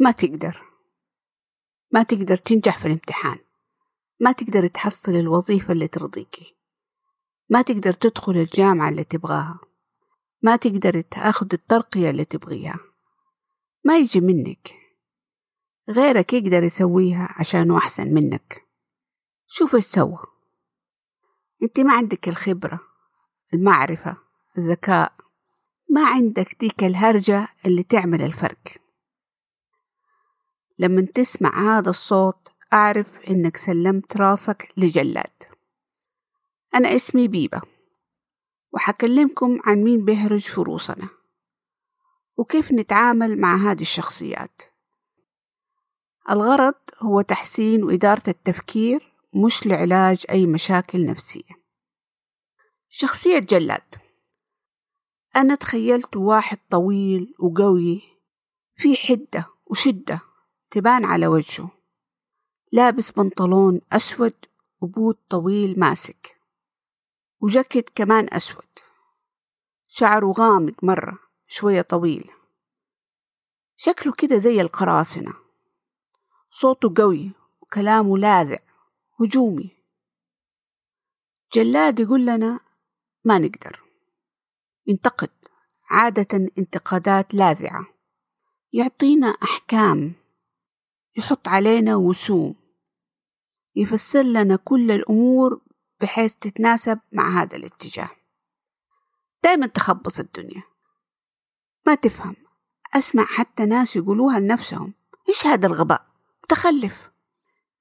ما تقدر. ما تقدر تنجح في الامتحان. ما تقدر تحصل الوظيفة اللي ترضيكي. ما تقدر تدخل الجامعة اللي تبغاها. ما تقدر تاخد الترقية اللي تبغيها. ما يجي منك. غيرك يقدر يسويها عشانه أحسن منك. شوف إيش سوى. أنت ما عندك الخبرة المعرفة الذكاء. ما عندك ديك الهرجة اللي تعمل الفرق. لما تسمع هذا الصوت أعرف إنك سلمت راسك لجلاد. أنا اسمي بيبة وحكلمكم عن مين بيهرج في روسنا وكيف نتعامل مع هذه الشخصيات. الغرض هو تحسين وإدارة التفكير مش لعلاج أي مشاكل نفسية. شخصية جلاد. أنا تخيلت واحد طويل وقوي في حدة وشدة تبان على وجهه. لابس بنطلون أسود وبوت طويل ماسك. وجاكيت كمان أسود. شعره غامق مرة شوية طويل. شكله كده زي القراصنة. صوته قوي وكلامه لاذع هجومي. جلاد يقول لنا ما نقدر. ينتقد عادة انتقادات لاذعة. يعطينا أحكام. يحط علينا وسوم. يفسر لنا كل الأمور بحيث تتناسب مع هذا الاتجاه. دايما تخبص الدنيا. ما تفهم. أسمع حتى ناس يقولوها لنفسهم. إيش هذا الغباء؟ متخلف.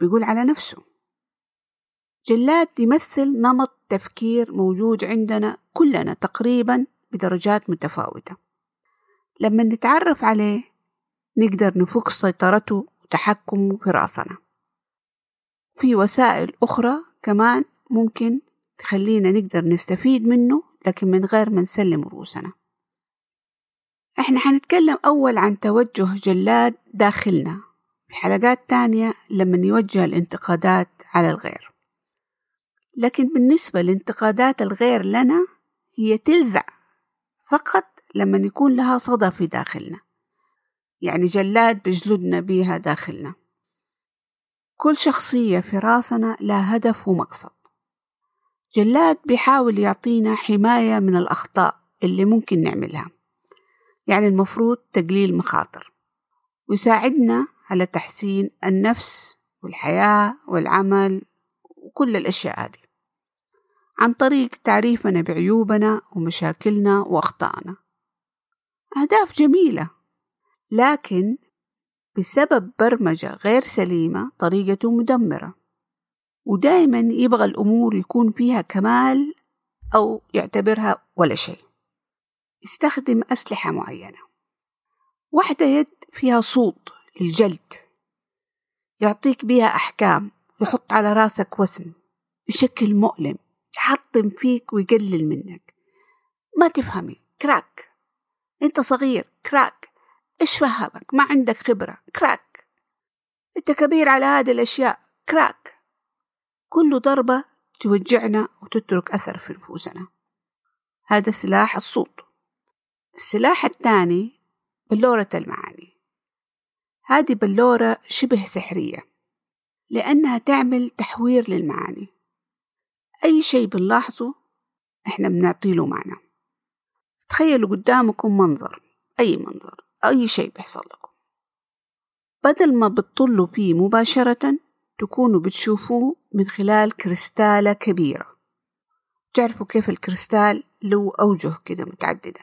بيقول على نفسه. جلاد يمثل نمط تفكير موجود عندنا كلنا تقريبا بدرجات متفاوتة. لما نتعرف عليه نقدر نفك سيطرته وتحكمه في رأسنا. في وسائل أخرى كمان ممكن تخلينا نقدر نستفيد منه لكن من غير ما نسلم رؤوسنا. إحنا حنتكلم أول عن توجه جلاد داخلنا. في حلقات تانية لما يوجه الانتقادات على الغير. لكن بالنسبة لانتقادات الغير لنا هي تلذع فقط لما يكون لها صدى في داخلنا. يعني جلاد بجلدنا بيها داخلنا. كل شخصية في راسنا لها هدف ومقصد. جلاد بيحاول يعطينا حماية من الأخطاء اللي ممكن نعملها. يعني المفروض تقليل مخاطر. ويساعدنا على تحسين النفس والحياة والعمل وكل الأشياء هذه. عن طريق تعريفنا بعيوبنا ومشاكلنا وأخطائنا. أهداف جميلة. لكن بسبب برمجة غير سليمة طريقته مدمرة. ودائما يبغى الأمور يكون فيها كمال أو يعتبرها ولا شيء. يستخدم أسلحة معينة. واحدة يد فيها صوت للجلد. يعطيك بها أحكام. يحط على راسك وسم بشكل مؤلم. يحطم فيك ويقلل منك. ما تفهمي. كراك. أنت صغير. كراك. إيش فهمك؟ ما عندك خبرة. كراك. أنت كبير على هذه الأشياء. كراك. كل ضربة توجعنا وتترك أثر في نفوسنا. هذا سلاح الصوت. السلاح الثاني بلورة المعاني. هذه بلورة شبه سحرية لأنها تعمل تحوير للمعاني. أي شيء بنلاحظه إحنا بنعطيله معنى. تخيلوا قدامكم منظر أي منظر. أي شيء بيحصل لكم. بدل ما بتطلوا فيه مباشرة تكونوا بتشوفوه من خلال كريستالة كبيرة. تعرفوا كيف الكريستال له أوجه كده متعددة.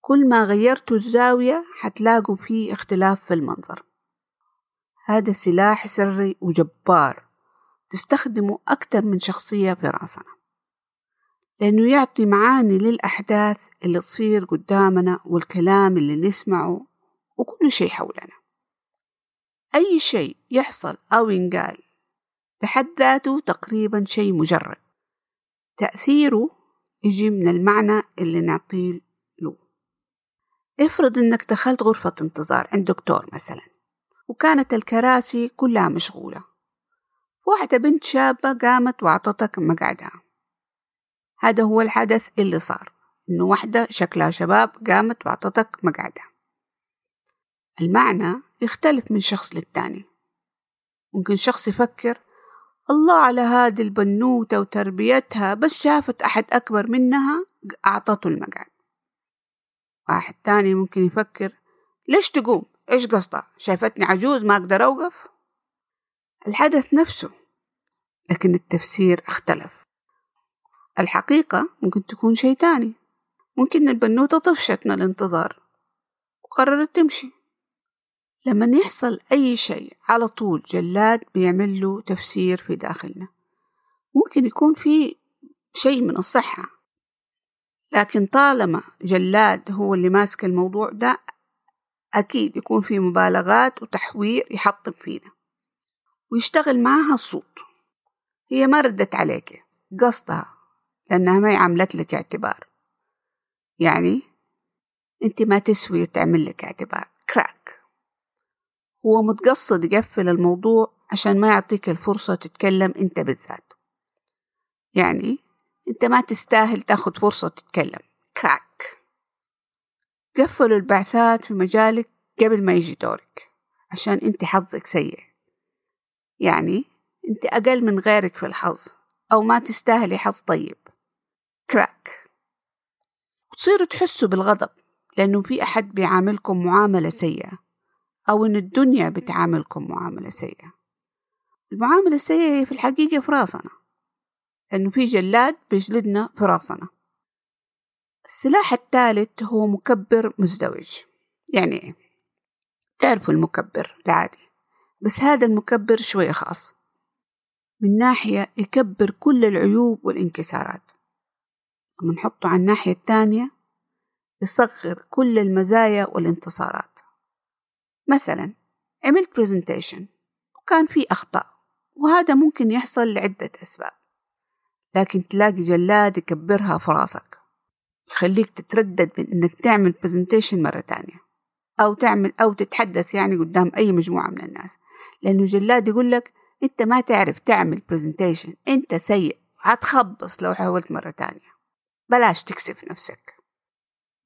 كل ما غيرتوا الزاوية حتلاقوا فيه اختلاف في المنظر. هذا سلاح سري وجبار تستخدمه أكتر من شخصية في رأسنا. لأنه يعطي معاني للأحداث اللي تصير قدامنا والكلام اللي نسمعه وكل شيء حولنا. أي شيء يحصل أو ينقال بحد ذاته تقريبا شيء مجرد. تأثيره يجي من المعنى اللي نعطيه له. افرض إنك دخلت غرفة انتظار عند دكتور مثلا وكانت الكراسي كلها مشغولة. واحدة بنت شابة قامت وأعطتك مقعدها. هذا هو الحدث اللي صار إنه واحدة شكلها شباب قامت وأعطتك مقعدها المعنى يختلف من شخص للتاني. ممكن شخص يفكر الله على هذه البنوتة وتربيتها بس شافت أحد أكبر منها أعطته المقعد. واحد تاني ممكن يفكر ليش تقوم؟ إيش قصدها شايفتني عجوز ما أقدر أوقف؟ الحدث نفسه لكن التفسير اختلف. الحقيقة ممكن تكون شيء تاني. ممكن البنوتة طفشت من الانتظار وقررت تمشي. لما يحصل أي شيء على طول جلاد بيعمل له تفسير في داخلنا. ممكن يكون في شيء من الصحة لكن طالما جلاد هو اللي ماسك الموضوع ده أكيد يكون في مبالغات وتحوير يحطم فينا ويشتغل معاها الصوت هي ما ردت عليك قصدها. لأنها ما عملت لك اعتبار. يعني أنت ما تسوي تعمل لك اعتبار. كراك هو متقصد يقفل الموضوع عشان ما يعطيك الفرصة تتكلم أنت بالذات. يعني أنت ما تستاهل تاخد فرصة تتكلم. كراك قفلوا البعثات في مجالك قبل ما يجي دورك عشان أنت حظك سيء. يعني أنت أقل من غيرك في الحظ أو ما تستاهلي حظ طيب. كراك وتصيروا تحسوا بالغضب لأنه في أحد بيعاملكم معاملة سيئة أو إن الدنيا بتعاملكم معاملة سيئة. المعاملة السيئة هي في الحقيقة في راسنا لأنه في جلاد بيجلدنا في راسنا السلاح الثالث هو مكبر مزدوج. يعني إيه؟ تعرفوا المكبر العادي بس هذا المكبر شوية خاص. من ناحية يكبر كل العيوب والانكسارات. لما نحطه على الناحية الثانية يصغر كل المزايا والانتصارات. مثلا عملت برزنتيشن وكان في أخطاء وهذا ممكن يحصل لعدة أسباب. لكن تلاقي جلاد يكبرها في راسك يخليك تتردد من إنك تعمل presentation مرة تانية أو تعمل أو تتحدث يعني قدام أي مجموعة من الناس. لأنه جلاد يقول لك أنت ما تعرف تعمل presentation أنت سيء هتخبص لو حاولت مرة تانية بلاش تكسف نفسك.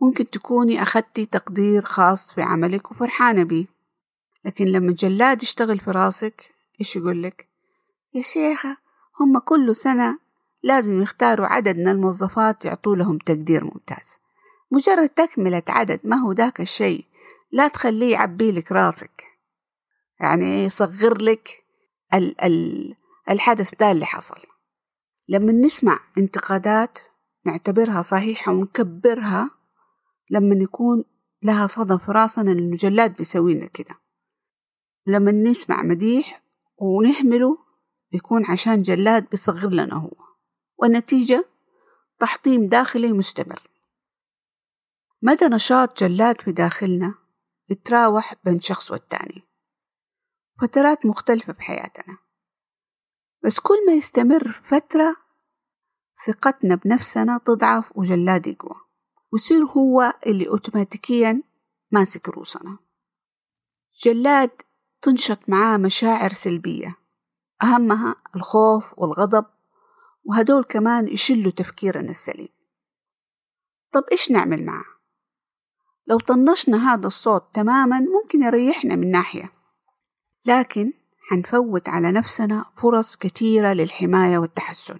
ممكن تكوني أخدتي تقدير خاص في عملك وفرحانة بيه. لكن لما الجلاد يشتغل في راسك إيش يقولك يا شيخة هم كل سنة لازم يختاروا عدد من الموظفات يعطوا لهم تقدير ممتاز. مجرد تكملة عدد ما هو ذاك الشيء لا تخليه يعبي لك راسك. يعني يصغر لك ال ال الحدث ده اللي حصل. لما نسمع انتقادات نعتبرها صحيحة ونكبرها لما يكون لها صدى في راسنا لأنه جلاد بيسوي لنا كده. لما نسمع مديح ونهمله يكون عشان جلاد بيصغر لنا هو. والنتيجة تحطيم داخلي مستمر. مدى نشاط جلاد في داخلنا يتراوح بين شخص والتاني. فترات مختلفة بحياتنا بس كل ما يستمر فترة ثقتنا بنفسنا تضعف وجلاد يقوى ويصير هو اللي أوتوماتيكيا ماسك روسنا. جلاد تنشط معاه مشاعر سلبية. أهمها الخوف والغضب وهدول كمان يشلوا تفكيرنا السليم. طب إيش نعمل معاه؟ لو طنشنا هذا الصوت تماما ممكن يريحنا من ناحية. لكن حنفوت على نفسنا فرص كثيرة للحماية والتحسن.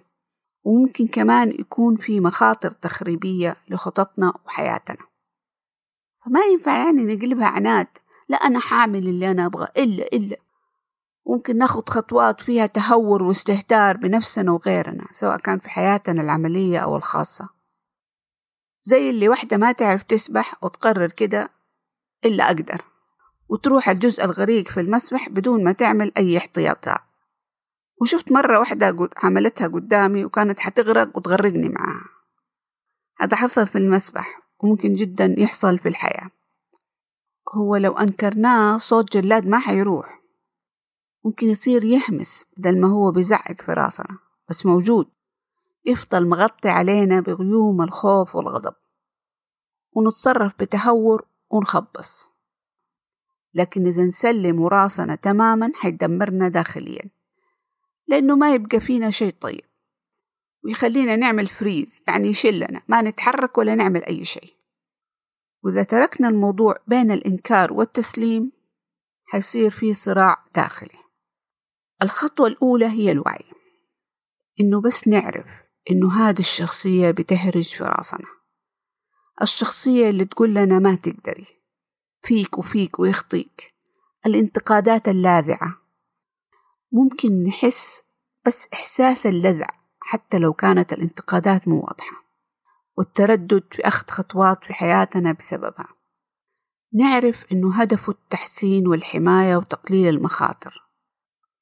وممكن كمان يكون في مخاطر تخريبية لخططنا وحياتنا. فما ينفع يعني نقلبها عناد. لا أنا حاعمل اللي أنا أبغى إلا إلا. ممكن ناخد خطوات فيها تهور واستهتار بنفسنا وغيرنا سواء كان في حياتنا العملية أو الخاصة. زي اللي واحدة ما تعرف تسبح وتقرر كده إلا أقدر. وتروح الجزء الغريق في المسبح بدون ما تعمل أي احتياطات. وشفت مرة واحدة عملتها قدامي وكانت حتغرق وتغرقني معاها. هذا حصل في المسبح وممكن جدا يحصل في الحياة. هو لو أنكرناه صوت جلاد ما حيروح. ممكن يصير يهمس بدل ما هو بيزعق في راسنا بس موجود. يفضل مغطي علينا بغيوم الخوف والغضب. ونتصرف بتهور ونخبص. لكن إذا نسلم راسنا تماما حيدمرنا داخليا. لأنه ما يبقى فينا شيء طيب. ويخلينا نعمل فريز يعني يشلنا ما نتحرك ولا نعمل أي شيء. وإذا تركنا الموضوع بين الإنكار والتسليم حيصير في صراع داخلي. الخطوة الأولى هي الوعي. إنه بس نعرف إنه هذه الشخصية بتهرج في راسنا. الشخصية اللي تقول لنا ما تقدري فيك وفيك ويخطيك. الانتقادات اللاذعة. ممكن نحس بس إحساس اللذع حتى لو كانت الانتقادات مو واضحة والتردد في أخذ خطوات في حياتنا بسببها. نعرف إنه هدفه التحسين والحماية وتقليل المخاطر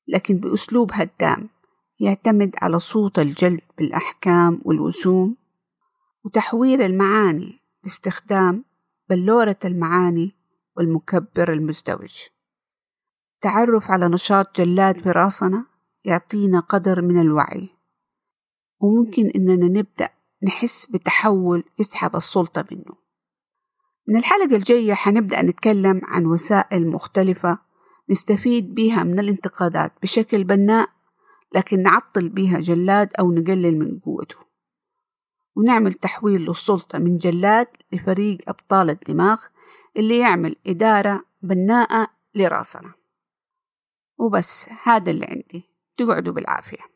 لكن بأسلوب هدام يعتمد على صوت الجلد بالأحكام والوسوم وتحويل المعاني باستخدام بلورة المعاني والمكبر المزدوج. تعرف على نشاط جلاد في راسنا يعطينا قدر من الوعي. وممكن إننا نبدأ نحس بتحول يسحب السلطة منه. من الحلقة الجاية حنبدأ نتكلم عن وسائل مختلفة نستفيد بيها من الانتقادات بشكل بناء لكن نعطل بيها جلاد أو نقلل من قوته. ونعمل تحويل للسلطة من جلاد لفريق أبطال الدماغ اللي يعمل إدارة بناءة لرأسنا. وبس هذا اللي عندي. تقعدوا بالعافية.